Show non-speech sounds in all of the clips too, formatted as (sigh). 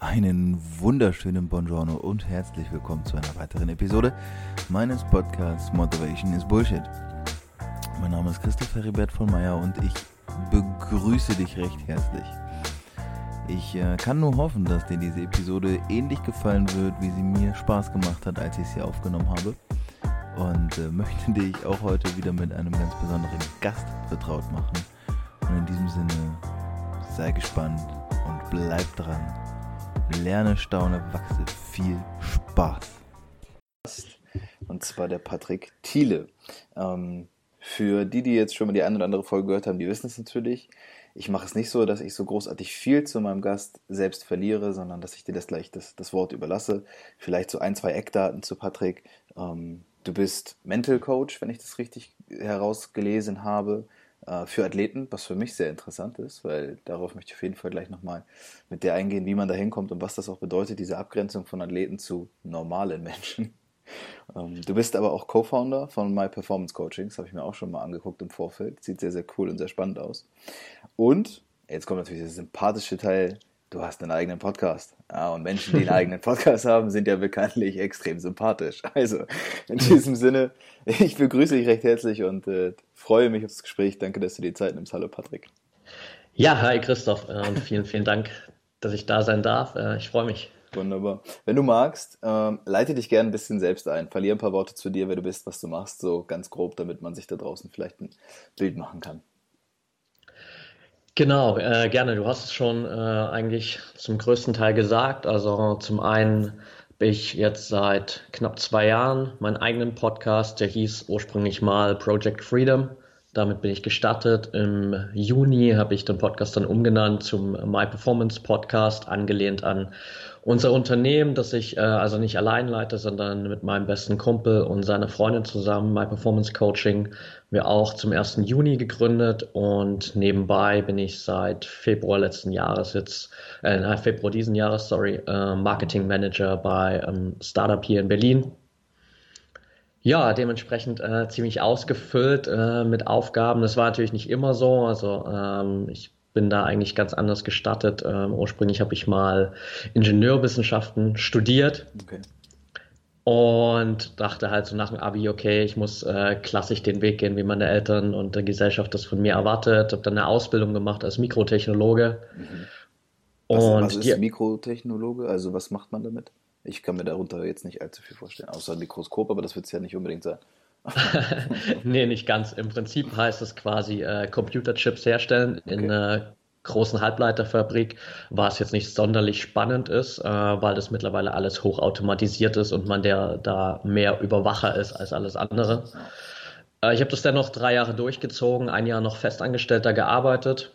Einen wunderschönen Buongiorno und herzlich willkommen zu einer weiteren Episode meines Podcasts Motivation is Bullshit. Mein Name ist Christoph Heribert von Meyer und ich begrüße dich recht herzlich. Ich äh, kann nur hoffen, dass dir diese Episode ähnlich gefallen wird, wie sie mir Spaß gemacht hat, als ich sie aufgenommen habe. Und äh, möchte (laughs) dich auch heute wieder mit einem ganz besonderen Gast vertraut machen. Und in diesem Sinne, sei gespannt und bleib dran Lerne, staune, wachse. Viel Spaß. Und zwar der Patrick Thiele. Ähm, für die, die jetzt schon mal die eine oder andere Folge gehört haben, die wissen es natürlich. Ich mache es nicht so, dass ich so großartig viel zu meinem Gast selbst verliere, sondern dass ich dir das gleich das, das Wort überlasse. Vielleicht so ein, zwei Eckdaten zu Patrick. Ähm, du bist Mental Coach, wenn ich das richtig herausgelesen habe. Äh, für Athleten, was für mich sehr interessant ist, weil darauf möchte ich auf jeden Fall gleich nochmal mit dir eingehen, wie man da hinkommt und was das auch bedeutet, diese Abgrenzung von Athleten zu normalen (laughs) Menschen. Ähm, du bist aber auch Co-Founder von My Performance Coachings, habe ich mir auch schon mal angeguckt im Vorfeld. Sieht sehr, sehr cool und sehr spannend aus. Und jetzt kommt natürlich der sympathische Teil du hast einen eigenen Podcast. Ja, und Menschen, die einen (laughs) eigenen Podcast haben, sind ja bekanntlich extrem sympathisch. Also, in diesem Sinne, ich begrüße dich recht herzlich und äh, freue mich auf das Gespräch. Danke, dass du dir Zeit nimmst. Hallo, Patrick. Ja, hi, Christoph. Äh, und vielen, vielen Dank, dass ich da sein darf. Äh, ich freue mich. Wunderbar. Wenn du magst, ähm, leite dich gerne ein bisschen selbst ein. Verlier ein paar Worte zu dir, wer du bist, was du machst, so ganz grob, damit man sich da draußen vielleicht ein Bild machen kann. Genau, äh, gerne. Du hast es schon äh, eigentlich zum größten Teil gesagt. Also zum einen bin ich jetzt seit knapp zwei Jahren meinen eigenen Podcast, der hieß ursprünglich mal Project Freedom. Damit bin ich gestartet. Im Juni habe ich den Podcast dann umgenannt zum My Performance Podcast, angelehnt an unser Unternehmen, das ich äh, also nicht allein leite, sondern mit meinem besten Kumpel und seiner Freundin zusammen, My Performance Coaching, wir auch zum 1. Juni gegründet und nebenbei bin ich seit Februar letzten Jahres jetzt, äh, Februar diesen Jahres, sorry, äh, Marketing Manager bei einem Startup hier in Berlin. Ja, dementsprechend äh, ziemlich ausgefüllt äh, mit Aufgaben. Das war natürlich nicht immer so. Also ähm, ich bin da eigentlich ganz anders gestartet. Ähm, ursprünglich habe ich mal Ingenieurwissenschaften studiert. Okay. Und dachte halt so nach dem Abi, okay, ich muss äh, klassisch den Weg gehen, wie meine Eltern und die Gesellschaft das von mir erwartet. Habe dann eine Ausbildung gemacht als Mikrotechnologe. Mhm. Was, und was ist die, Mikrotechnologe? Also was macht man damit? Ich kann mir darunter jetzt nicht allzu viel vorstellen, außer ein Mikroskop, aber das wird es ja nicht unbedingt sein. (laughs) nee, nicht ganz. Im Prinzip heißt es quasi äh, Computerchips herstellen okay. in einer großen Halbleiterfabrik, was jetzt nicht sonderlich spannend ist, äh, weil das mittlerweile alles hochautomatisiert ist und man der da mehr Überwacher ist als alles andere. Äh, ich habe das dann noch drei Jahre durchgezogen, ein Jahr noch festangestellter gearbeitet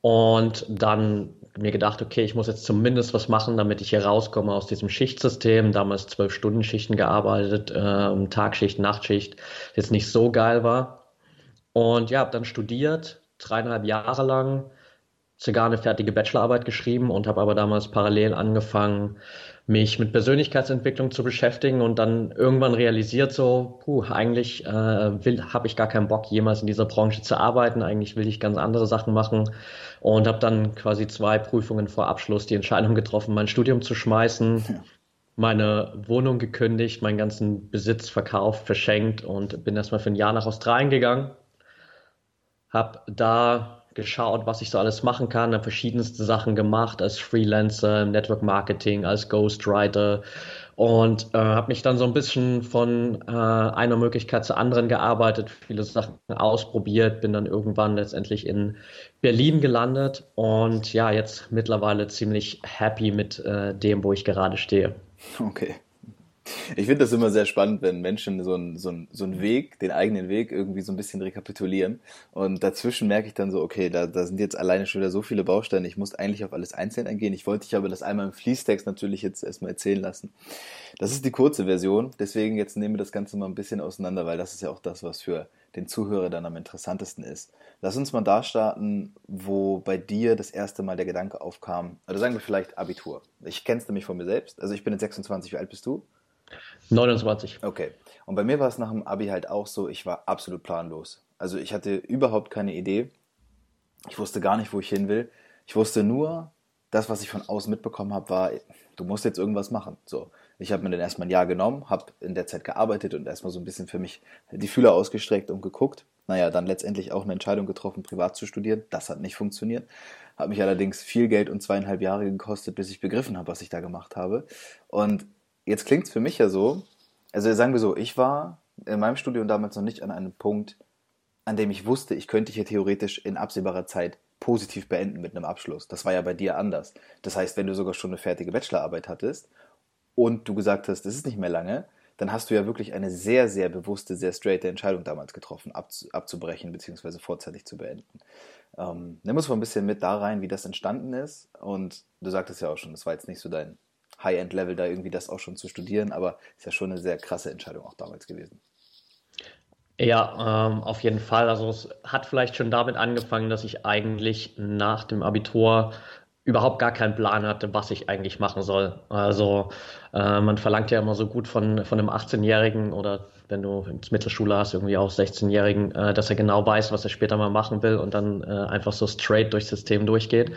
und dann mir gedacht, okay, ich muss jetzt zumindest was machen, damit ich hier rauskomme aus diesem Schichtsystem. Damals zwölf Stunden Schichten gearbeitet, äh, Tagschicht, Nachtschicht, jetzt nicht so geil war. Und ja, habe dann studiert, dreieinhalb Jahre lang, sogar eine fertige Bachelorarbeit geschrieben und habe aber damals parallel angefangen, mich mit Persönlichkeitsentwicklung zu beschäftigen und dann irgendwann realisiert so, puh, eigentlich äh, habe ich gar keinen Bock, jemals in dieser Branche zu arbeiten. Eigentlich will ich ganz andere Sachen machen und habe dann quasi zwei Prüfungen vor Abschluss die Entscheidung getroffen, mein Studium zu schmeißen. Ja. meine Wohnung gekündigt, meinen ganzen Besitz verkauft, verschenkt und bin erstmal für ein Jahr nach Australien gegangen. Hab da geschaut, was ich so alles machen kann, habe verschiedenste Sachen gemacht als Freelancer, Network Marketing, als Ghostwriter und äh, habe mich dann so ein bisschen von äh, einer Möglichkeit zur anderen gearbeitet, viele Sachen ausprobiert, bin dann irgendwann letztendlich in Berlin gelandet und ja, jetzt mittlerweile ziemlich happy mit äh, dem, wo ich gerade stehe. Okay. Ich finde das immer sehr spannend, wenn Menschen so einen so so einen Weg, den eigenen Weg irgendwie so ein bisschen rekapitulieren. Und dazwischen merke ich dann so, okay, da, da sind jetzt alleine schon wieder so viele Bausteine, ich muss eigentlich auf alles einzeln eingehen. Ich wollte dich aber das einmal im Fließtext natürlich jetzt erstmal erzählen lassen. Das ist die kurze Version, deswegen jetzt nehmen wir das Ganze mal ein bisschen auseinander, weil das ist ja auch das, was für den Zuhörer dann am interessantesten ist. Lass uns mal da starten, wo bei dir das erste Mal der Gedanke aufkam, oder sagen wir vielleicht Abitur. Ich kenne es nämlich von mir selbst. Also ich bin jetzt 26, wie alt bist du? 29. Okay. Und bei mir war es nach dem Abi halt auch so, ich war absolut planlos. Also ich hatte überhaupt keine Idee. Ich wusste gar nicht, wo ich hin will. Ich wusste nur, das, was ich von außen mitbekommen habe, war, du musst jetzt irgendwas machen. So, ich habe mir dann erstmal ein Jahr genommen, habe in der Zeit gearbeitet und erstmal so ein bisschen für mich die Fühler ausgestreckt und geguckt. Naja, dann letztendlich auch eine Entscheidung getroffen, privat zu studieren. Das hat nicht funktioniert. Hat mich allerdings viel Geld und zweieinhalb Jahre gekostet, bis ich begriffen habe, was ich da gemacht habe. Und jetzt klingt es für mich ja so, also sagen wir so, ich war in meinem Studium damals noch nicht an einem Punkt, an dem ich wusste, ich könnte hier theoretisch in absehbarer Zeit positiv beenden mit einem Abschluss. Das war ja bei dir anders. Das heißt, wenn du sogar schon eine fertige Bachelorarbeit hattest und du gesagt hast, das ist nicht mehr lange, dann hast du ja wirklich eine sehr, sehr bewusste, sehr straighte Entscheidung damals getroffen, abzubrechen bzw. vorzeitig zu beenden. Ähm, nimm uns mal ein bisschen mit da rein, wie das entstanden ist. Und du sagtest ja auch schon, das war jetzt nicht so dein High-End-Level, da irgendwie das auch schon zu studieren, aber ist ja schon eine sehr krasse Entscheidung auch damals gewesen. Ja, ähm, auf jeden Fall. Also es hat vielleicht schon damit angefangen, dass ich eigentlich nach dem Abitur überhaupt gar keinen Plan hatte, was ich eigentlich machen soll. Also äh, man verlangt ja immer so gut von, von einem 18-Jährigen oder wenn du ins Mittelschule hast, irgendwie auch 16-Jährigen, äh, dass er genau weiß, was er später mal machen will und dann äh, einfach so straight durchs System durchgeht.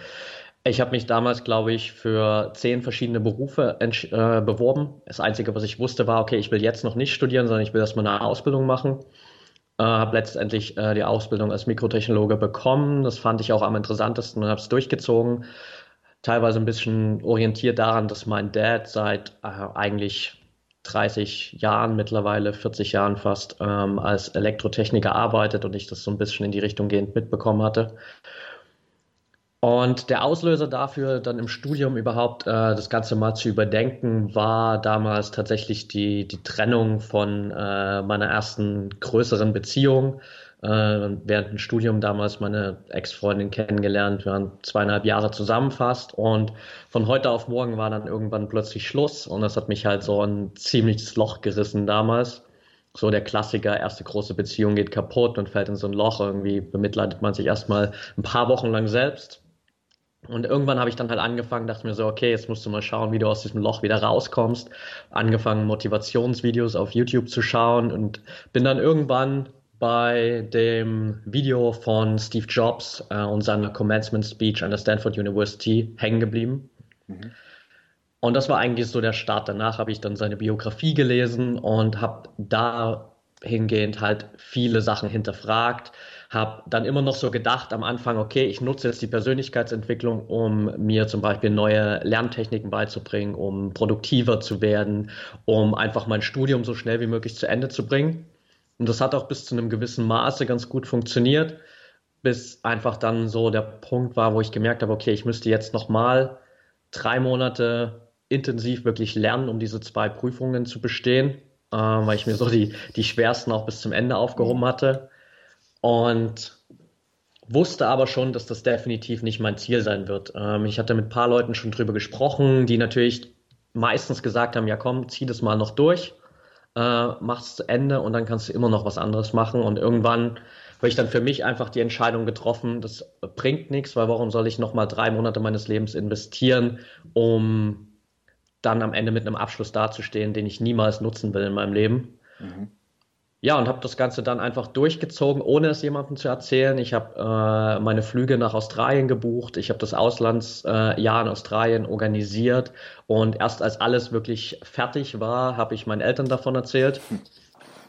Ich habe mich damals, glaube ich, für zehn verschiedene Berufe äh, beworben. Das Einzige, was ich wusste, war, okay, ich will jetzt noch nicht studieren, sondern ich will erstmal eine Ausbildung machen. Äh, habe letztendlich äh, die Ausbildung als Mikrotechnologe bekommen. Das fand ich auch am interessantesten und habe es durchgezogen. Teilweise ein bisschen orientiert daran, dass mein Dad seit äh, eigentlich 30 Jahren, mittlerweile 40 Jahren fast, ähm, als Elektrotechniker arbeitet und ich das so ein bisschen in die Richtung gehend mitbekommen hatte. Und der Auslöser dafür, dann im Studium überhaupt äh, das Ganze mal zu überdenken, war damals tatsächlich die, die Trennung von äh, meiner ersten größeren Beziehung. Äh, während dem Studium damals meine Ex-Freundin kennengelernt. Wir waren zweieinhalb Jahre zusammen fast und von heute auf morgen war dann irgendwann plötzlich Schluss und das hat mich halt so ein ziemliches Loch gerissen damals. So der Klassiker, erste große Beziehung geht kaputt und fällt in so ein Loch. Irgendwie bemitleidet man sich erstmal ein paar Wochen lang selbst und irgendwann habe ich dann halt angefangen, dachte mir so, okay, jetzt musst du mal schauen, wie du aus diesem Loch wieder rauskommst. Angefangen, Motivationsvideos auf YouTube zu schauen und bin dann irgendwann bei dem Video von Steve Jobs äh, und seiner Commencement Speech an der Stanford University hängen geblieben. Mhm. Und das war eigentlich so der Start. Danach habe ich dann seine Biografie gelesen und habe dahingehend halt viele Sachen hinterfragt habe dann immer noch so gedacht am Anfang, okay, ich nutze jetzt die Persönlichkeitsentwicklung, um mir zum Beispiel neue Lerntechniken beizubringen, um produktiver zu werden, um einfach mein Studium so schnell wie möglich zu Ende zu bringen. Und das hat auch bis zu einem gewissen Maße ganz gut funktioniert, bis einfach dann so der Punkt war, wo ich gemerkt habe, okay, ich müsste jetzt nochmal drei Monate intensiv wirklich lernen, um diese zwei Prüfungen zu bestehen, äh, weil ich mir so die, die schwersten auch bis zum Ende aufgehoben hatte und wusste aber schon, dass das definitiv nicht mein Ziel sein wird. Ähm, ich hatte mit ein paar Leuten schon drüber gesprochen, die natürlich meistens gesagt haben, ja komm, zieh das mal noch durch, äh, mach's zu Ende und dann kannst du immer noch was anderes machen. Und irgendwann habe ich dann für mich einfach die Entscheidung getroffen, das bringt nichts, weil warum soll ich nochmal drei Monate meines Lebens investieren, um dann am Ende mit einem Abschluss dazustehen, den ich niemals nutzen will in meinem Leben. Mhm. Ja, und habe das Ganze dann einfach durchgezogen, ohne es jemandem zu erzählen. Ich habe äh, meine Flüge nach Australien gebucht, ich habe das Auslandsjahr äh, in Australien organisiert und erst als alles wirklich fertig war, habe ich meinen Eltern davon erzählt.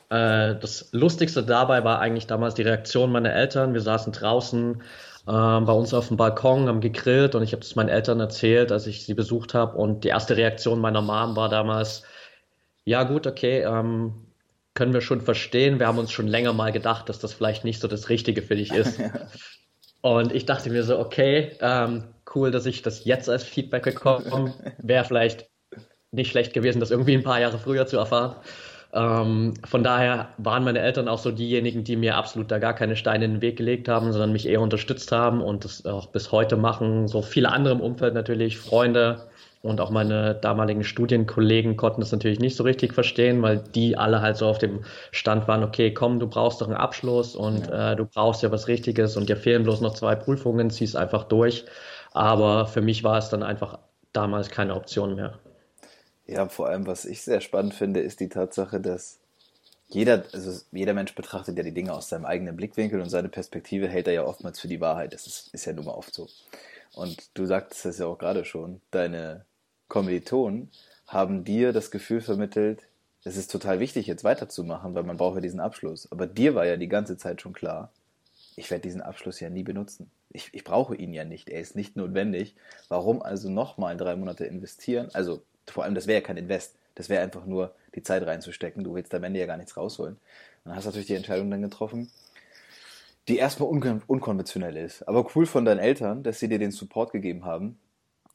Äh, das Lustigste dabei war eigentlich damals die Reaktion meiner Eltern. Wir saßen draußen äh, bei uns auf dem Balkon, haben gegrillt und ich habe das meinen Eltern erzählt, als ich sie besucht habe. Und die erste Reaktion meiner Mom war damals, ja gut, okay, ähm, können wir schon verstehen. Wir haben uns schon länger mal gedacht, dass das vielleicht nicht so das Richtige für dich ist. (laughs) Und ich dachte mir so, okay, ähm, cool, dass ich das jetzt als Feedback bekomme. (laughs) Wäre vielleicht nicht schlecht gewesen, das irgendwie ein paar Jahre früher zu erfahren. Ähm, von daher waren meine Eltern auch so diejenigen, die mir absolut da gar keine Steine in den Weg gelegt haben, sondern mich eher unterstützt haben und das auch bis heute machen. So viele andere im Umfeld natürlich, Freunde, und auch meine damaligen Studienkollegen konnten das natürlich nicht so richtig verstehen, weil die alle halt so auf dem Stand waren, okay, komm, du brauchst doch einen Abschluss und ja. äh, du brauchst ja was Richtiges und dir fehlen bloß noch zwei Prüfungen, zieh's einfach durch. Aber für mich war es dann einfach damals keine Option mehr. Ja, vor allem, was ich sehr spannend finde, ist die Tatsache, dass jeder, also jeder Mensch betrachtet ja die Dinge aus seinem eigenen Blickwinkel und seine Perspektive hält er ja oftmals für die Wahrheit. Das ist, ist ja nun mal oft so. Und du sagtest es ja auch gerade schon, deine Kommilitonen haben dir das Gefühl vermittelt, es ist total wichtig, jetzt weiterzumachen, weil man braucht ja diesen Abschluss. Aber dir war ja die ganze Zeit schon klar, ich werde diesen Abschluss ja nie benutzen. Ich, ich brauche ihn ja nicht. Er ist nicht notwendig. Warum also nochmal drei Monate investieren? Also vor allem, das wäre ja kein Invest. Das wäre einfach nur die Zeit reinzustecken. Du willst am Ende ja gar nichts rausholen. dann hast du natürlich die Entscheidung dann getroffen, die erstmal unkon unkonventionell ist. Aber cool von deinen Eltern, dass sie dir den Support gegeben haben.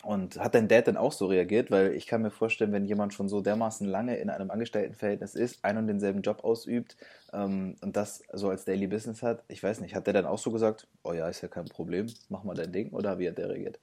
Und hat dein Dad dann auch so reagiert? Weil ich kann mir vorstellen, wenn jemand schon so dermaßen lange in einem Angestelltenverhältnis ist, einen und denselben Job ausübt ähm, und das so als Daily Business hat, ich weiß nicht, hat der dann auch so gesagt, oh ja, ist ja kein Problem, mach mal dein Ding? Oder wie hat der reagiert?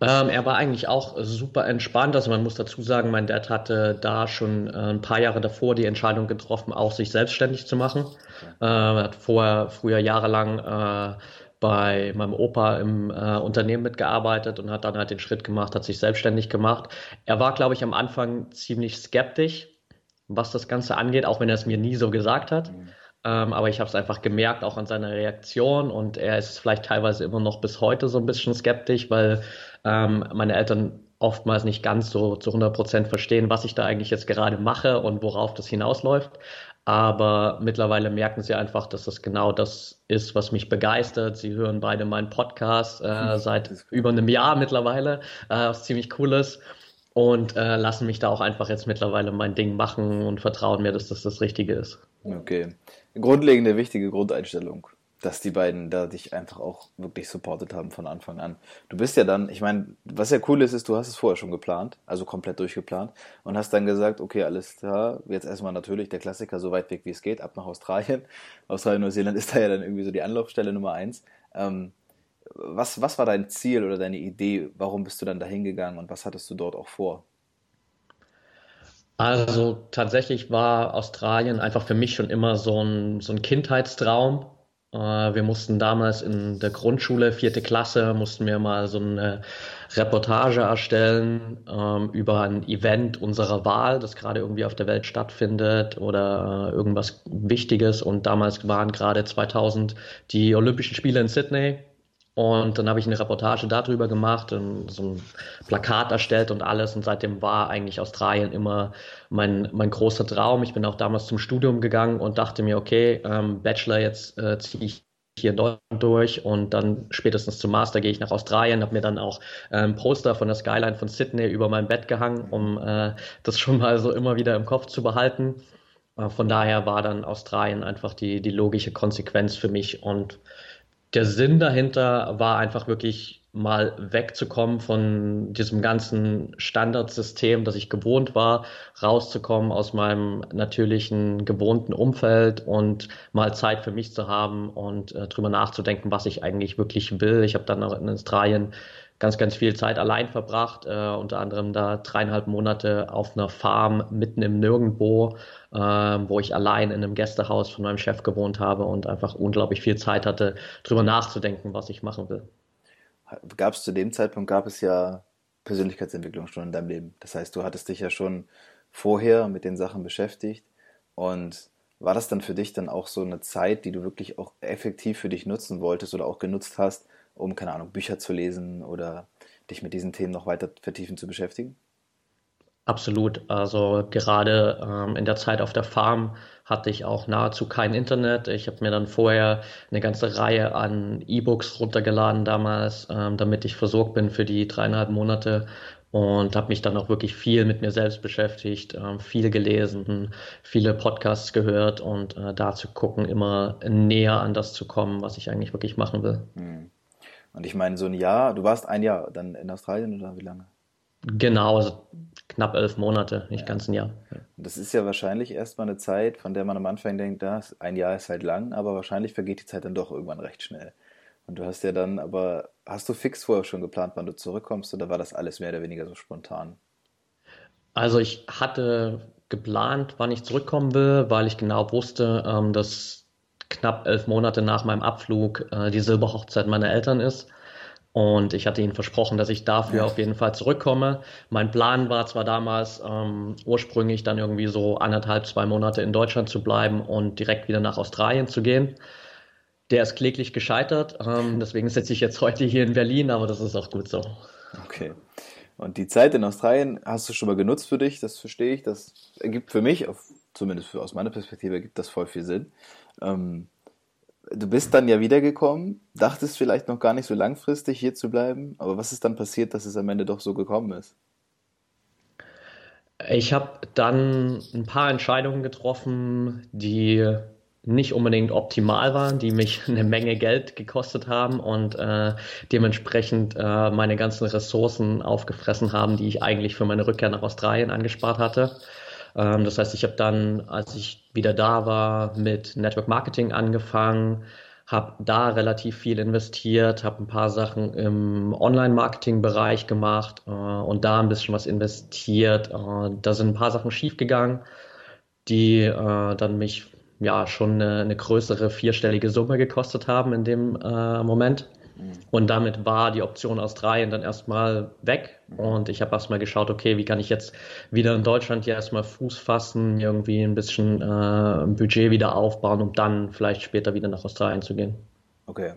Ähm, er war eigentlich auch super entspannt. Also man muss dazu sagen, mein Dad hatte da schon äh, ein paar Jahre davor die Entscheidung getroffen, auch sich selbstständig zu machen. Okay. Äh, er hat vorher früher jahrelang äh, bei meinem Opa im äh, Unternehmen mitgearbeitet und hat dann halt den Schritt gemacht, hat sich selbstständig gemacht. Er war, glaube ich, am Anfang ziemlich skeptisch, was das Ganze angeht, auch wenn er es mir nie so gesagt hat. Mhm. Ähm, aber ich habe es einfach gemerkt, auch an seiner Reaktion. Und er ist vielleicht teilweise immer noch bis heute so ein bisschen skeptisch, weil ähm, meine Eltern oftmals nicht ganz so zu 100 Prozent verstehen, was ich da eigentlich jetzt gerade mache und worauf das hinausläuft. Aber mittlerweile merken sie einfach, dass das genau das ist, was mich begeistert. Sie hören beide meinen Podcast äh, seit über einem Jahr mittlerweile, äh, was ziemlich cool ist. Und äh, lassen mich da auch einfach jetzt mittlerweile mein Ding machen und vertrauen mir, dass das das Richtige ist. Okay. Grundlegende, wichtige Grundeinstellung dass die beiden da dich einfach auch wirklich supportet haben von Anfang an. Du bist ja dann, ich meine, was ja cool ist, ist, du hast es vorher schon geplant, also komplett durchgeplant und hast dann gesagt, okay, alles klar, jetzt erstmal natürlich der Klassiker, so weit weg wie es geht, ab nach Australien. (laughs) Australien, Neuseeland ist da ja dann irgendwie so die Anlaufstelle Nummer eins. Ähm, was, was war dein Ziel oder deine Idee? Warum bist du dann da hingegangen und was hattest du dort auch vor? Also tatsächlich war Australien einfach für mich schon immer so ein, so ein Kindheitstraum. Äh, wir mussten damals in der Grundschule, vierte Klasse, mussten wir mal so eine Reportage erstellen ähm, über ein Event unserer Wahl, das gerade irgendwie auf der Welt stattfindet oder äh, irgendwas Wichtiges. Und damals waren gerade 2000 die Olympischen Spiele in Sydney. Und dann habe ich eine Reportage darüber gemacht und so ein Plakat erstellt und alles. Und seitdem war eigentlich Australien immer mein, mein großer Traum. Ich bin auch damals zum Studium gegangen und dachte mir, okay, ähm, Bachelor, jetzt äh, ziehe ich hier in Deutschland durch und dann spätestens zum Master gehe ich nach Australien, habe mir dann auch ein ähm, Poster von der Skyline von Sydney über mein Bett gehangen, um äh, das schon mal so immer wieder im Kopf zu behalten. Äh, von daher war dann Australien einfach die, die logische Konsequenz für mich und der Sinn dahinter war einfach wirklich mal wegzukommen von diesem ganzen Standardsystem, das ich gewohnt war, rauszukommen aus meinem natürlichen, gewohnten Umfeld und mal Zeit für mich zu haben und äh, drüber nachzudenken, was ich eigentlich wirklich will. Ich habe dann auch in Australien ganz, ganz viel Zeit allein verbracht, äh, unter anderem da dreieinhalb Monate auf einer Farm mitten im Nirgendwo, äh, wo ich allein in einem Gästehaus von meinem Chef gewohnt habe und einfach unglaublich viel Zeit hatte, drüber nachzudenken, was ich machen will. Gab es zu dem Zeitpunkt, gab es ja Persönlichkeitsentwicklung schon in deinem Leben. Das heißt, du hattest dich ja schon vorher mit den Sachen beschäftigt und war das dann für dich dann auch so eine Zeit, die du wirklich auch effektiv für dich nutzen wolltest oder auch genutzt hast, um, keine Ahnung, Bücher zu lesen oder dich mit diesen Themen noch weiter vertiefen zu beschäftigen? Absolut. Also gerade ähm, in der Zeit auf der Farm hatte ich auch nahezu kein Internet. Ich habe mir dann vorher eine ganze Reihe an E-Books runtergeladen damals, ähm, damit ich versorgt bin für die dreieinhalb Monate und habe mich dann auch wirklich viel mit mir selbst beschäftigt, äh, viel gelesen, viele Podcasts gehört und äh, da zu gucken, immer näher an das zu kommen, was ich eigentlich wirklich machen will. Hm. Und ich meine, so ein Jahr, du warst ein Jahr dann in Australien oder wie lange? Genau, also knapp elf Monate, nicht ja. ganz ein Jahr. Das ist ja wahrscheinlich erstmal eine Zeit, von der man am Anfang denkt, das, ein Jahr ist halt lang, aber wahrscheinlich vergeht die Zeit dann doch irgendwann recht schnell. Und du hast ja dann, aber hast du fix vorher schon geplant, wann du zurückkommst oder war das alles mehr oder weniger so spontan? Also ich hatte geplant, wann ich zurückkommen will, weil ich genau wusste, ähm, dass knapp elf Monate nach meinem Abflug äh, die Silberhochzeit meiner Eltern ist. Und ich hatte ihnen versprochen, dass ich dafür ja. auf jeden Fall zurückkomme. Mein Plan war zwar damals ähm, ursprünglich dann irgendwie so anderthalb, zwei Monate in Deutschland zu bleiben und direkt wieder nach Australien zu gehen. Der ist kläglich gescheitert. Ähm, deswegen sitze ich jetzt heute hier in Berlin, aber das ist auch gut so. Okay. Und die Zeit in Australien hast du schon mal genutzt für dich, das verstehe ich. Das ergibt für mich, auf, zumindest für, aus meiner Perspektive, ergibt das voll viel Sinn. Ähm, du bist dann ja wiedergekommen, dachtest vielleicht noch gar nicht so langfristig hier zu bleiben, aber was ist dann passiert, dass es am Ende doch so gekommen ist? Ich habe dann ein paar Entscheidungen getroffen, die nicht unbedingt optimal waren, die mich (laughs) eine Menge Geld gekostet haben und äh, dementsprechend äh, meine ganzen Ressourcen aufgefressen haben, die ich eigentlich für meine Rückkehr nach Australien angespart hatte. Ähm, das heißt, ich habe dann, als ich wieder da war, mit Network Marketing angefangen, habe da relativ viel investiert, habe ein paar Sachen im Online-Marketing-Bereich gemacht äh, und da ein bisschen was investiert. Äh, da sind ein paar Sachen schiefgegangen, die äh, dann mich ja schon eine, eine, größere vierstellige Summe gekostet haben in dem äh, Moment. Mhm. Und damit war die Option Australien dann erstmal weg. Und ich habe erstmal geschaut, okay, wie kann ich jetzt wieder in Deutschland hier erstmal Fuß fassen, irgendwie ein bisschen äh, Budget wieder aufbauen, um dann vielleicht später wieder nach Australien zu gehen. Okay.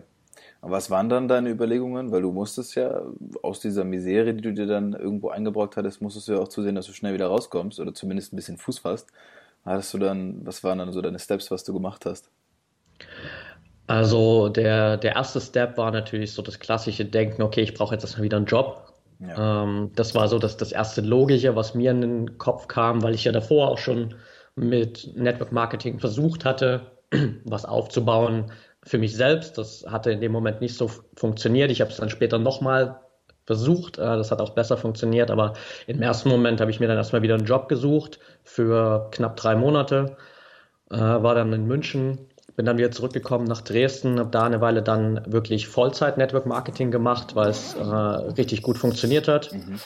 Und was waren dann deine Überlegungen? Weil du musstest ja aus dieser Misere, die du dir dann irgendwo eingebrockt hattest, musstest du ja auch zusehen, dass du schnell wieder rauskommst oder zumindest ein bisschen Fuß fasst. Hattest du dann, was waren dann so deine Steps, was du gemacht hast? Also der, der erste Step war natürlich so das klassische Denken, okay, ich brauche jetzt erstmal wieder einen Job. Ja. Ähm, das war so das, das erste Logische, was mir in den Kopf kam, weil ich ja davor auch schon mit Network Marketing versucht hatte, (clears throat) was aufzubauen für mich selbst. Das hatte in dem Moment nicht so funktioniert. Ich habe es dann später nochmal versucht. Äh, das hat auch besser funktioniert, aber im ersten Moment habe ich mir dann erstmal wieder einen Job gesucht für knapp drei Monate. Äh, war dann in München, bin dann wieder zurückgekommen nach Dresden, habe da eine Weile dann wirklich Vollzeit-Network-Marketing gemacht, weil es äh, richtig gut funktioniert hat. Mhm.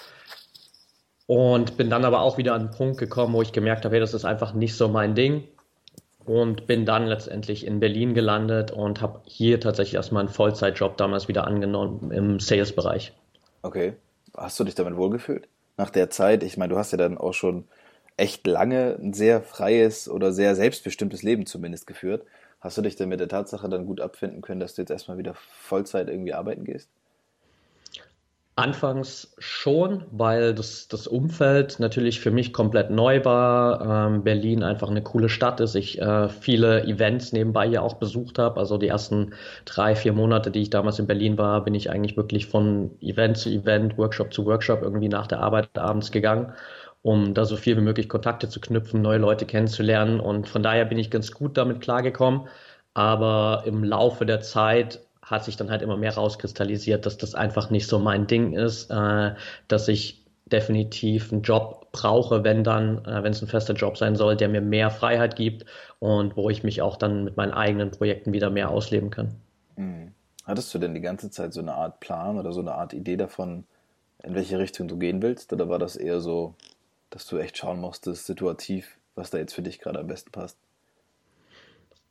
Und bin dann aber auch wieder an einen Punkt gekommen, wo ich gemerkt habe, hey, das ist einfach nicht so mein Ding. Und bin dann letztendlich in Berlin gelandet und habe hier tatsächlich erstmal einen Vollzeitjob damals wieder angenommen im Sales-Bereich. Okay. Hast du dich damit wohlgefühlt? Nach der Zeit, ich meine, du hast ja dann auch schon echt lange ein sehr freies oder sehr selbstbestimmtes Leben zumindest geführt. Hast du dich denn mit der Tatsache dann gut abfinden können, dass du jetzt erstmal wieder Vollzeit irgendwie arbeiten gehst? Anfangs schon, weil das, das Umfeld natürlich für mich komplett neu war. Ähm, Berlin einfach eine coole Stadt ist. Ich äh, viele Events nebenbei ja auch besucht habe. Also die ersten drei, vier Monate, die ich damals in Berlin war, bin ich eigentlich wirklich von Event zu Event, Workshop zu Workshop irgendwie nach der Arbeit abends gegangen, um da so viel wie möglich Kontakte zu knüpfen, neue Leute kennenzulernen. Und von daher bin ich ganz gut damit klargekommen. Aber im Laufe der Zeit hat sich dann halt immer mehr rauskristallisiert, dass das einfach nicht so mein Ding ist, äh, dass ich definitiv einen Job brauche, wenn dann, äh, wenn es ein fester Job sein soll, der mir mehr Freiheit gibt und wo ich mich auch dann mit meinen eigenen Projekten wieder mehr ausleben kann. Mhm. Hattest du denn die ganze Zeit so eine Art Plan oder so eine Art Idee davon, in welche Richtung du gehen willst? Oder war das eher so, dass du echt schauen musstest, situativ, was da jetzt für dich gerade am besten passt?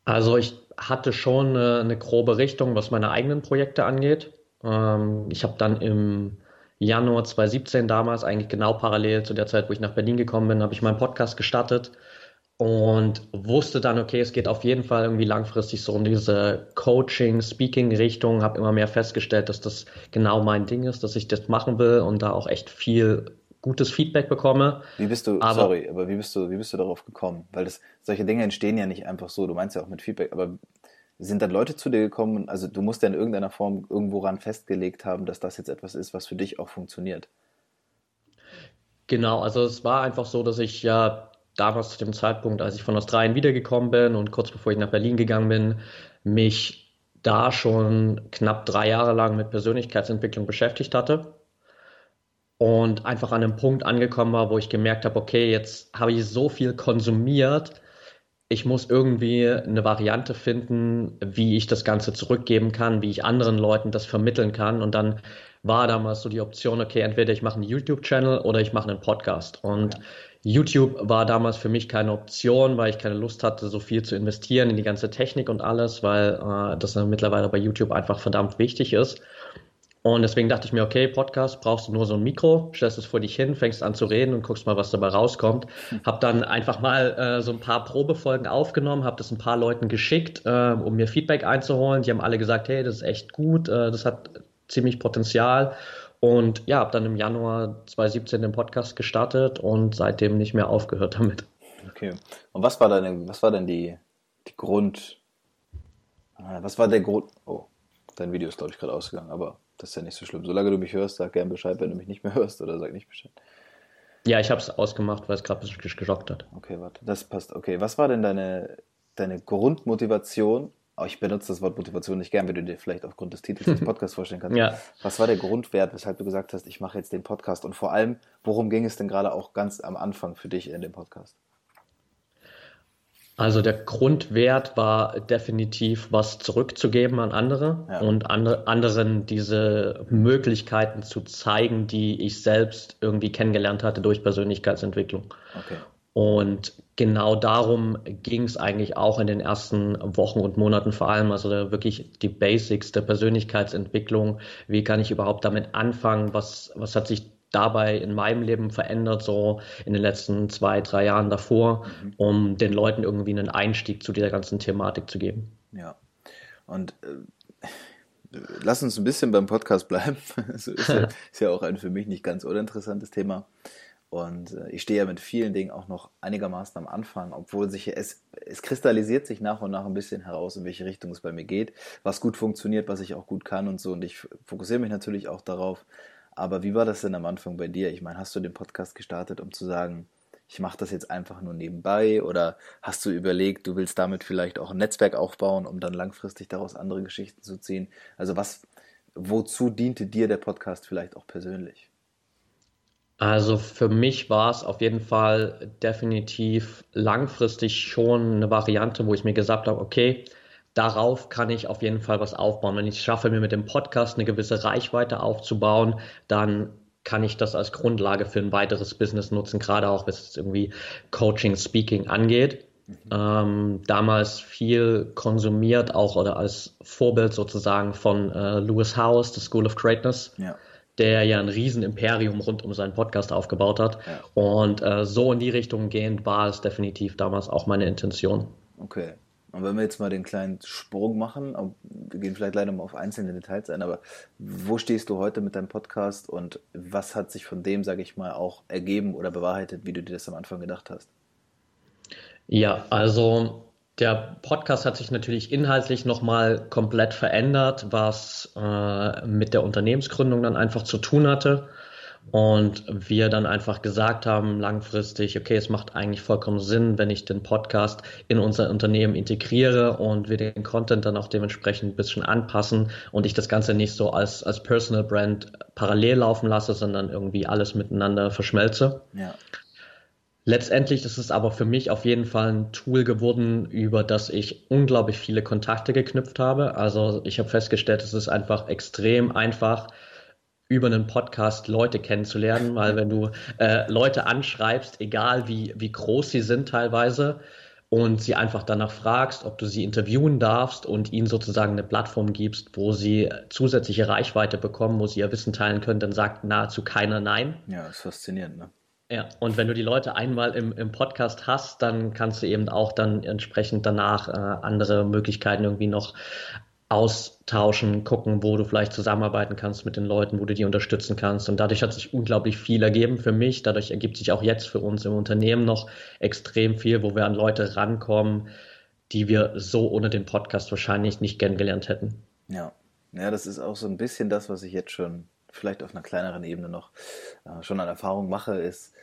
Also ich hatte schon eine, eine grobe Richtung, was meine eigenen Projekte angeht. Ähm, ich habe dann im Januar 2017 damals, eigentlich genau parallel zu der Zeit, wo ich nach Berlin gekommen bin, habe ich meinen Podcast gestartet und wusste dann, okay, es geht auf jeden Fall irgendwie langfristig so in diese Coaching, Speaking-Richtung, habe immer mehr festgestellt, dass das genau mein Ding ist, dass ich das machen will und da auch echt viel gutes Feedback bekomme. Wie bist du, aber, sorry, aber wie bist du, wie bist du darauf gekommen? Weil das, solche Dinge entstehen ja nicht einfach so. Du meinst ja auch mit Feedback, aber sind dann Leute zu dir gekommen? Also du musst ja in irgendeiner Form irgendwo ran festgelegt haben, dass das jetzt etwas ist, was für dich auch funktioniert. Genau, also es war einfach so, dass ich ja damals zu dem Zeitpunkt, als ich von Australien wiedergekommen bin und kurz bevor ich nach Berlin gegangen bin, mich da schon knapp drei Jahre lang mit Persönlichkeitsentwicklung beschäftigt hatte und einfach an einem Punkt angekommen war, wo ich gemerkt habe, okay, jetzt habe ich so viel konsumiert, ich muss irgendwie eine Variante finden, wie ich das Ganze zurückgeben kann, wie ich anderen Leuten das vermitteln kann. Und dann war damals so die Option, okay, entweder ich mache einen YouTube-Channel oder ich mache einen Podcast. Und ja. YouTube war damals für mich keine Option, weil ich keine Lust hatte, so viel zu investieren in die ganze Technik und alles, weil äh, das mittlerweile bei YouTube einfach verdammt wichtig ist. Und deswegen dachte ich mir, okay, Podcast brauchst du nur so ein Mikro, stellst es vor dich hin, fängst an zu reden und guckst mal, was dabei rauskommt. Hab dann einfach mal äh, so ein paar Probefolgen aufgenommen, habe das ein paar Leuten geschickt, äh, um mir Feedback einzuholen. Die haben alle gesagt, hey, das ist echt gut, äh, das hat ziemlich Potenzial. Und ja, habe dann im Januar 2017 den Podcast gestartet und seitdem nicht mehr aufgehört damit. Okay. Und was war deine, was war denn die, die Grund, ah, was war der Grund, oh, dein Video ist glaube ich gerade ausgegangen, aber das ist ja nicht so schlimm. Solange du mich hörst, sag gern Bescheid, wenn du mich nicht mehr (laughs) hörst oder sag nicht Bescheid. Ja, ich habe es ausgemacht, weil es gerade geschockt hat. Okay, warte, das passt. Okay, was war denn deine, deine Grundmotivation? Oh, ich benutze das Wort Motivation nicht gern, wenn du dir vielleicht aufgrund des Titels des (laughs) Podcasts vorstellen kannst. Ja. Was war der Grundwert, weshalb du gesagt hast, ich mache jetzt den Podcast? Und vor allem, worum ging es denn gerade auch ganz am Anfang für dich in dem Podcast? Also der Grundwert war definitiv, was zurückzugeben an andere ja. und andre, anderen diese Möglichkeiten zu zeigen, die ich selbst irgendwie kennengelernt hatte durch Persönlichkeitsentwicklung. Okay. Und genau darum ging es eigentlich auch in den ersten Wochen und Monaten vor allem. Also wirklich die Basics der Persönlichkeitsentwicklung. Wie kann ich überhaupt damit anfangen? Was, was hat sich dabei in meinem Leben verändert, so in den letzten zwei, drei Jahren davor, mhm. um den Leuten irgendwie einen Einstieg zu dieser ganzen Thematik zu geben. Ja. Und äh, lass uns ein bisschen beim Podcast bleiben. (laughs) ist ja, (laughs) ist ja auch ein für mich nicht ganz uninteressantes Thema. Und äh, ich stehe ja mit vielen Dingen auch noch einigermaßen am Anfang, obwohl sich es, es kristallisiert sich nach und nach ein bisschen heraus, in welche Richtung es bei mir geht, was gut funktioniert, was ich auch gut kann und so. Und ich fokussiere mich natürlich auch darauf, aber wie war das denn am Anfang bei dir? Ich meine, hast du den Podcast gestartet, um zu sagen, ich mache das jetzt einfach nur nebenbei? Oder hast du überlegt, du willst damit vielleicht auch ein Netzwerk aufbauen, um dann langfristig daraus andere Geschichten zu ziehen? Also was, wozu diente dir der Podcast vielleicht auch persönlich? Also für mich war es auf jeden Fall definitiv langfristig schon eine Variante, wo ich mir gesagt habe, okay, darauf kann ich auf jeden Fall was aufbauen. Wenn ich es schaffe, mir mit dem Podcast eine gewisse Reichweite aufzubauen, dann kann ich das als Grundlage für ein weiteres Business nutzen, gerade auch was es irgendwie Coaching, Speaking angeht. Mhm. Ähm, damals viel konsumiert, auch oder als Vorbild sozusagen von äh, Lewis Howes, The School of Greatness. Ja der ja ein Riesenimperium rund um seinen Podcast aufgebaut hat. Ja. Und äh, so in die Richtung gehend war es definitiv damals auch meine Intention. Okay. Und wenn wir jetzt mal den kleinen Sprung machen, wir gehen vielleicht leider mal auf einzelne Details ein, aber wo stehst du heute mit deinem Podcast und was hat sich von dem, sage ich mal, auch ergeben oder bewahrheitet, wie du dir das am Anfang gedacht hast? Ja, also der Podcast hat sich natürlich inhaltlich nochmal komplett verändert, was äh, mit der Unternehmensgründung dann einfach zu tun hatte. Und wir dann einfach gesagt haben, langfristig, okay, es macht eigentlich vollkommen Sinn, wenn ich den Podcast in unser Unternehmen integriere und wir den Content dann auch dementsprechend ein bisschen anpassen und ich das Ganze nicht so als, als Personal Brand parallel laufen lasse, sondern irgendwie alles miteinander verschmelze. Ja. Letztendlich ist es aber für mich auf jeden Fall ein Tool geworden, über das ich unglaublich viele Kontakte geknüpft habe. Also ich habe festgestellt, es ist einfach extrem einfach, über einen Podcast Leute kennenzulernen, weil wenn du äh, Leute anschreibst, egal wie, wie groß sie sind teilweise, und sie einfach danach fragst, ob du sie interviewen darfst und ihnen sozusagen eine Plattform gibst, wo sie zusätzliche Reichweite bekommen, wo sie ihr Wissen teilen können, dann sagt nahezu keiner Nein. Ja, ist faszinierend, ne? Ja, und wenn du die Leute einmal im, im Podcast hast, dann kannst du eben auch dann entsprechend danach äh, andere Möglichkeiten irgendwie noch austauschen, gucken, wo du vielleicht zusammenarbeiten kannst mit den Leuten, wo du die unterstützen kannst. Und dadurch hat sich unglaublich viel ergeben für mich. Dadurch ergibt sich auch jetzt für uns im Unternehmen noch extrem viel, wo wir an Leute rankommen, die wir so ohne den Podcast wahrscheinlich nicht kennengelernt hätten. Ja. Ja, das ist auch so ein bisschen das, was ich jetzt schon vielleicht auf einer kleineren Ebene noch äh, schon an Erfahrung mache, ist,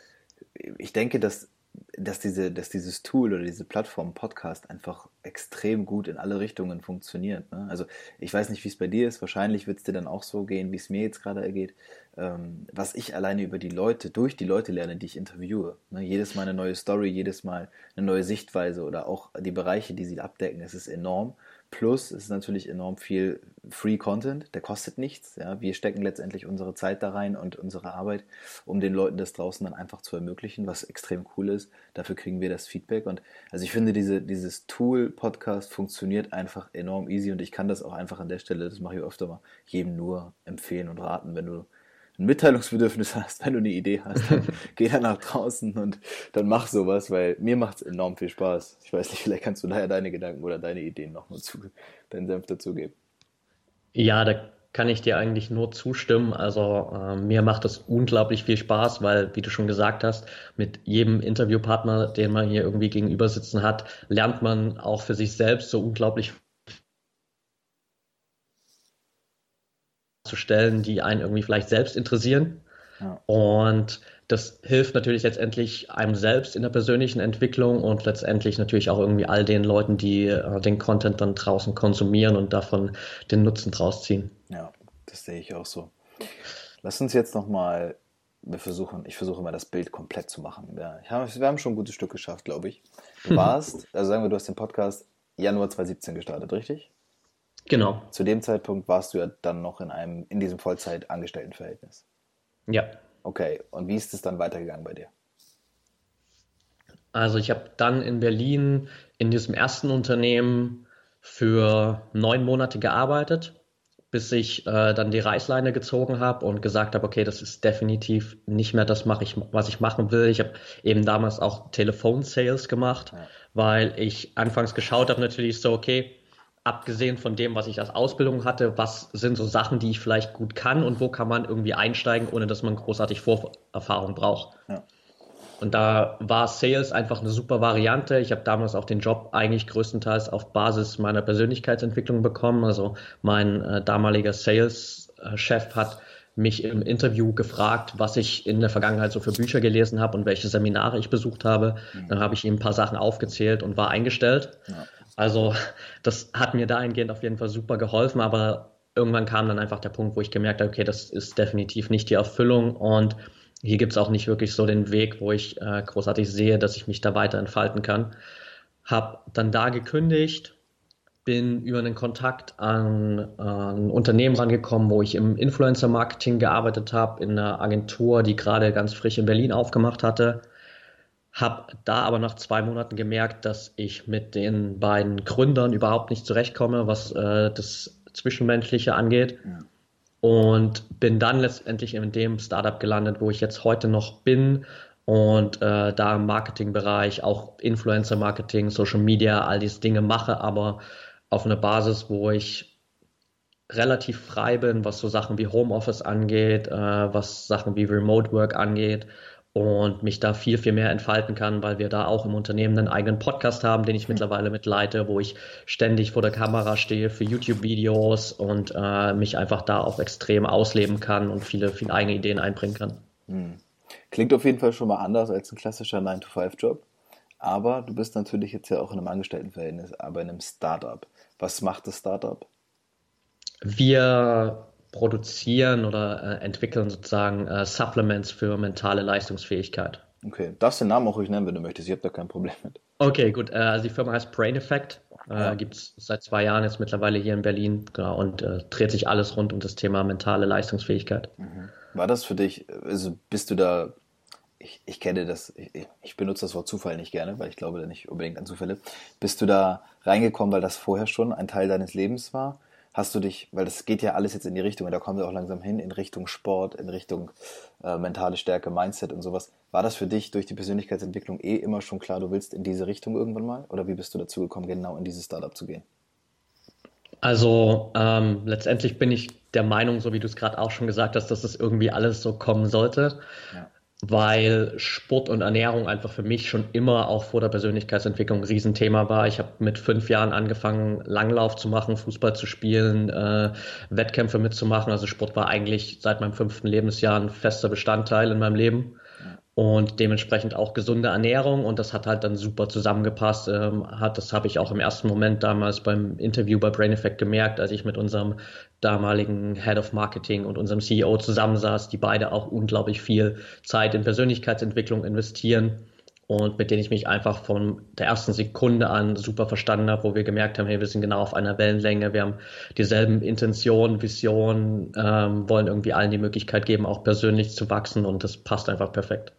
ich denke, dass dass, diese, dass dieses Tool oder diese Plattform Podcast einfach extrem gut in alle Richtungen funktioniert. Ne? Also ich weiß nicht, wie es bei dir ist. Wahrscheinlich wird es dir dann auch so gehen, wie es mir jetzt gerade ergeht. Ähm, was ich alleine über die Leute, durch die Leute lerne, die ich interviewe. Ne? Jedes Mal eine neue Story, jedes Mal eine neue Sichtweise oder auch die Bereiche, die sie abdecken. Es ist enorm, Plus ist natürlich enorm viel Free Content, der kostet nichts. Ja. Wir stecken letztendlich unsere Zeit da rein und unsere Arbeit, um den Leuten das draußen dann einfach zu ermöglichen, was extrem cool ist. Dafür kriegen wir das Feedback. Und also ich finde, diese, dieses Tool-Podcast funktioniert einfach enorm easy und ich kann das auch einfach an der Stelle, das mache ich öfter mal, jedem nur empfehlen und raten, wenn du ein Mitteilungsbedürfnis (laughs) hast, wenn du eine Idee hast, dann (laughs) geh da nach draußen und dann mach sowas, weil mir macht es enorm viel Spaß. Ich weiß nicht, vielleicht kannst du daher deine Gedanken oder deine Ideen noch mal zu, deinen Senf dazugeben. Ja, da kann ich dir eigentlich nur zustimmen. Also äh, mir macht es unglaublich viel Spaß, weil, wie du schon gesagt hast, mit jedem Interviewpartner, den man hier irgendwie gegenüber sitzen hat, lernt man auch für sich selbst so unglaublich zu stellen, die einen irgendwie vielleicht selbst interessieren. Ja. Und das hilft natürlich letztendlich einem selbst in der persönlichen Entwicklung und letztendlich natürlich auch irgendwie all den Leuten, die äh, den Content dann draußen konsumieren und davon den Nutzen draus ziehen. Ja, das sehe ich auch so. Lass uns jetzt nochmal, wir versuchen, ich versuche mal das Bild komplett zu machen. Ja, hab, wir haben schon ein gutes Stück geschafft, glaube ich. Du (laughs) warst, also sagen wir, du hast den Podcast Januar 2017 gestartet, richtig? Genau. Zu dem Zeitpunkt warst du ja dann noch in einem, in diesem Vollzeit-Angestelltenverhältnis. Ja. Okay, und wie ist es dann weitergegangen bei dir? Also ich habe dann in Berlin in diesem ersten Unternehmen für neun Monate gearbeitet, bis ich äh, dann die Reißleine gezogen habe und gesagt habe, okay, das ist definitiv nicht mehr das, mach ich, was ich machen will. Ich habe eben damals auch Telefonsales gemacht, ja. weil ich anfangs geschaut habe, natürlich so, okay, abgesehen von dem, was ich als Ausbildung hatte, was sind so Sachen, die ich vielleicht gut kann und wo kann man irgendwie einsteigen, ohne dass man großartig Vorerfahrung braucht. Ja. Und da war Sales einfach eine super Variante. Ich habe damals auch den Job eigentlich größtenteils auf Basis meiner Persönlichkeitsentwicklung bekommen. Also mein äh, damaliger Sales-Chef hat mich im Interview gefragt, was ich in der Vergangenheit so für Bücher gelesen habe und welche Seminare ich besucht habe. Mhm. Dann habe ich ihm ein paar Sachen aufgezählt und war eingestellt. Ja. Also (laughs) das hat mir dahingehend auf jeden Fall super geholfen, aber irgendwann kam dann einfach der Punkt, wo ich gemerkt habe, okay, das ist definitiv nicht die Erfüllung und hier gibt es auch nicht wirklich so den Weg, wo ich äh, großartig sehe, dass ich mich da weiter entfalten kann. Hab dann da gekündigt, bin über einen Kontakt an, an ein Unternehmen rangekommen, wo ich im Influencer-Marketing gearbeitet habe, in einer Agentur, die gerade ganz frisch in Berlin aufgemacht hatte habe da aber nach zwei Monaten gemerkt, dass ich mit den beiden Gründern überhaupt nicht zurechtkomme, was äh, das Zwischenmenschliche angeht. Ja. Und bin dann letztendlich in dem Startup gelandet, wo ich jetzt heute noch bin und äh, da im Marketingbereich auch Influencer-Marketing, Social Media, all diese Dinge mache, aber auf einer Basis, wo ich relativ frei bin, was so Sachen wie Homeoffice angeht, äh, was Sachen wie Remote Work angeht und mich da viel, viel mehr entfalten kann, weil wir da auch im Unternehmen einen eigenen Podcast haben, den ich mhm. mittlerweile mitleite, wo ich ständig vor der Kamera stehe für YouTube-Videos und äh, mich einfach da auch extrem ausleben kann und viele, viele eigene Ideen einbringen kann. Mhm. Klingt auf jeden Fall schon mal anders als ein klassischer 9-to-5-Job. Aber du bist natürlich jetzt ja auch in einem Angestelltenverhältnis, aber in einem Startup. Was macht das Startup? Wir produzieren oder äh, entwickeln sozusagen äh, Supplements für mentale Leistungsfähigkeit. Okay, darfst den Namen auch ruhig nennen, wenn du möchtest. Ich habe da kein Problem mit. Okay, gut. Äh, also die Firma heißt Brain Effect. Äh, ja. Gibt es seit zwei Jahren jetzt mittlerweile hier in Berlin genau, und äh, dreht sich alles rund um das Thema mentale Leistungsfähigkeit. Mhm. War das für dich, also bist du da, ich, ich kenne das, ich, ich, benutze das Wort Zufall nicht gerne, weil ich glaube da nicht unbedingt an Zufälle. Bist du da reingekommen, weil das vorher schon ein Teil deines Lebens war? Hast du dich, weil das geht ja alles jetzt in die Richtung, und da kommen wir auch langsam hin, in Richtung Sport, in Richtung äh, mentale Stärke, Mindset und sowas. War das für dich durch die Persönlichkeitsentwicklung eh immer schon klar, du willst in diese Richtung irgendwann mal? Oder wie bist du dazu gekommen, genau in dieses Startup zu gehen? Also ähm, letztendlich bin ich der Meinung, so wie du es gerade auch schon gesagt hast, dass das irgendwie alles so kommen sollte. Ja weil Sport und Ernährung einfach für mich schon immer auch vor der Persönlichkeitsentwicklung ein Riesenthema war. Ich habe mit fünf Jahren angefangen, Langlauf zu machen, Fußball zu spielen, äh, Wettkämpfe mitzumachen. Also Sport war eigentlich seit meinem fünften Lebensjahr ein fester Bestandteil in meinem Leben und dementsprechend auch gesunde Ernährung und das hat halt dann super zusammengepasst. Ähm, hat, das habe ich auch im ersten Moment damals beim Interview bei Brain Effect gemerkt, als ich mit unserem damaligen Head of Marketing und unserem CEO zusammensaß, die beide auch unglaublich viel Zeit in Persönlichkeitsentwicklung investieren und mit denen ich mich einfach von der ersten Sekunde an super verstanden habe, wo wir gemerkt haben, hey, wir sind genau auf einer Wellenlänge, wir haben dieselben Intentionen, Visionen, ähm, wollen irgendwie allen die Möglichkeit geben, auch persönlich zu wachsen und das passt einfach perfekt.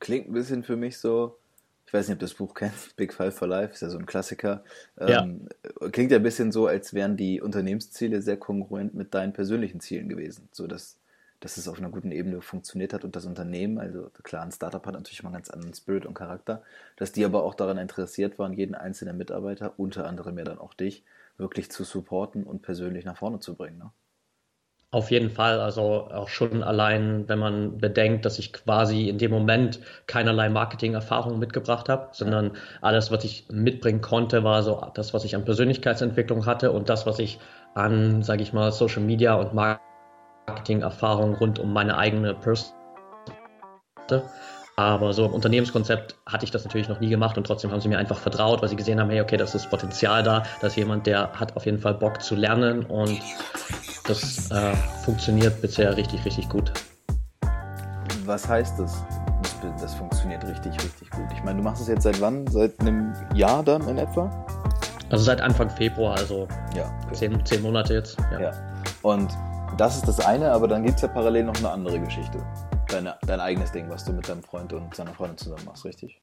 Klingt ein bisschen für mich so, ich weiß nicht, ob du das Buch kennst, (laughs) Big Five for Life, ist ja so ein Klassiker. Ähm, ja. Klingt ja ein bisschen so, als wären die Unternehmensziele sehr kongruent mit deinen persönlichen Zielen gewesen, so dass dass es auf einer guten Ebene funktioniert hat und das Unternehmen, also klar, ein Startup hat natürlich mal einen ganz anderen Spirit und Charakter, dass die aber auch daran interessiert waren, jeden einzelnen Mitarbeiter, unter anderem ja dann auch dich, wirklich zu supporten und persönlich nach vorne zu bringen. Ne? Auf jeden Fall, also auch schon allein, wenn man bedenkt, dass ich quasi in dem Moment keinerlei Marketing-Erfahrung mitgebracht habe, sondern alles, was ich mitbringen konnte, war so das, was ich an Persönlichkeitsentwicklung hatte und das, was ich an, sage ich mal, Social Media und Marketing Marketing-Erfahrung rund um meine eigene Person. Aber so im Unternehmenskonzept hatte ich das natürlich noch nie gemacht und trotzdem haben sie mir einfach vertraut, weil sie gesehen haben, hey, okay, das ist Potenzial da, da ist jemand, der hat auf jeden Fall Bock zu lernen und das äh, funktioniert bisher richtig, richtig gut. Was heißt das? Das funktioniert richtig, richtig gut. Ich meine, du machst es jetzt seit wann? Seit einem Jahr dann in etwa? Also seit Anfang Februar, also ja, okay. zehn, zehn Monate jetzt. Ja. ja. Und das ist das eine, aber dann gibt es ja parallel noch eine andere Geschichte. Deine, dein eigenes Ding, was du mit deinem Freund und seiner Freundin zusammen machst, richtig?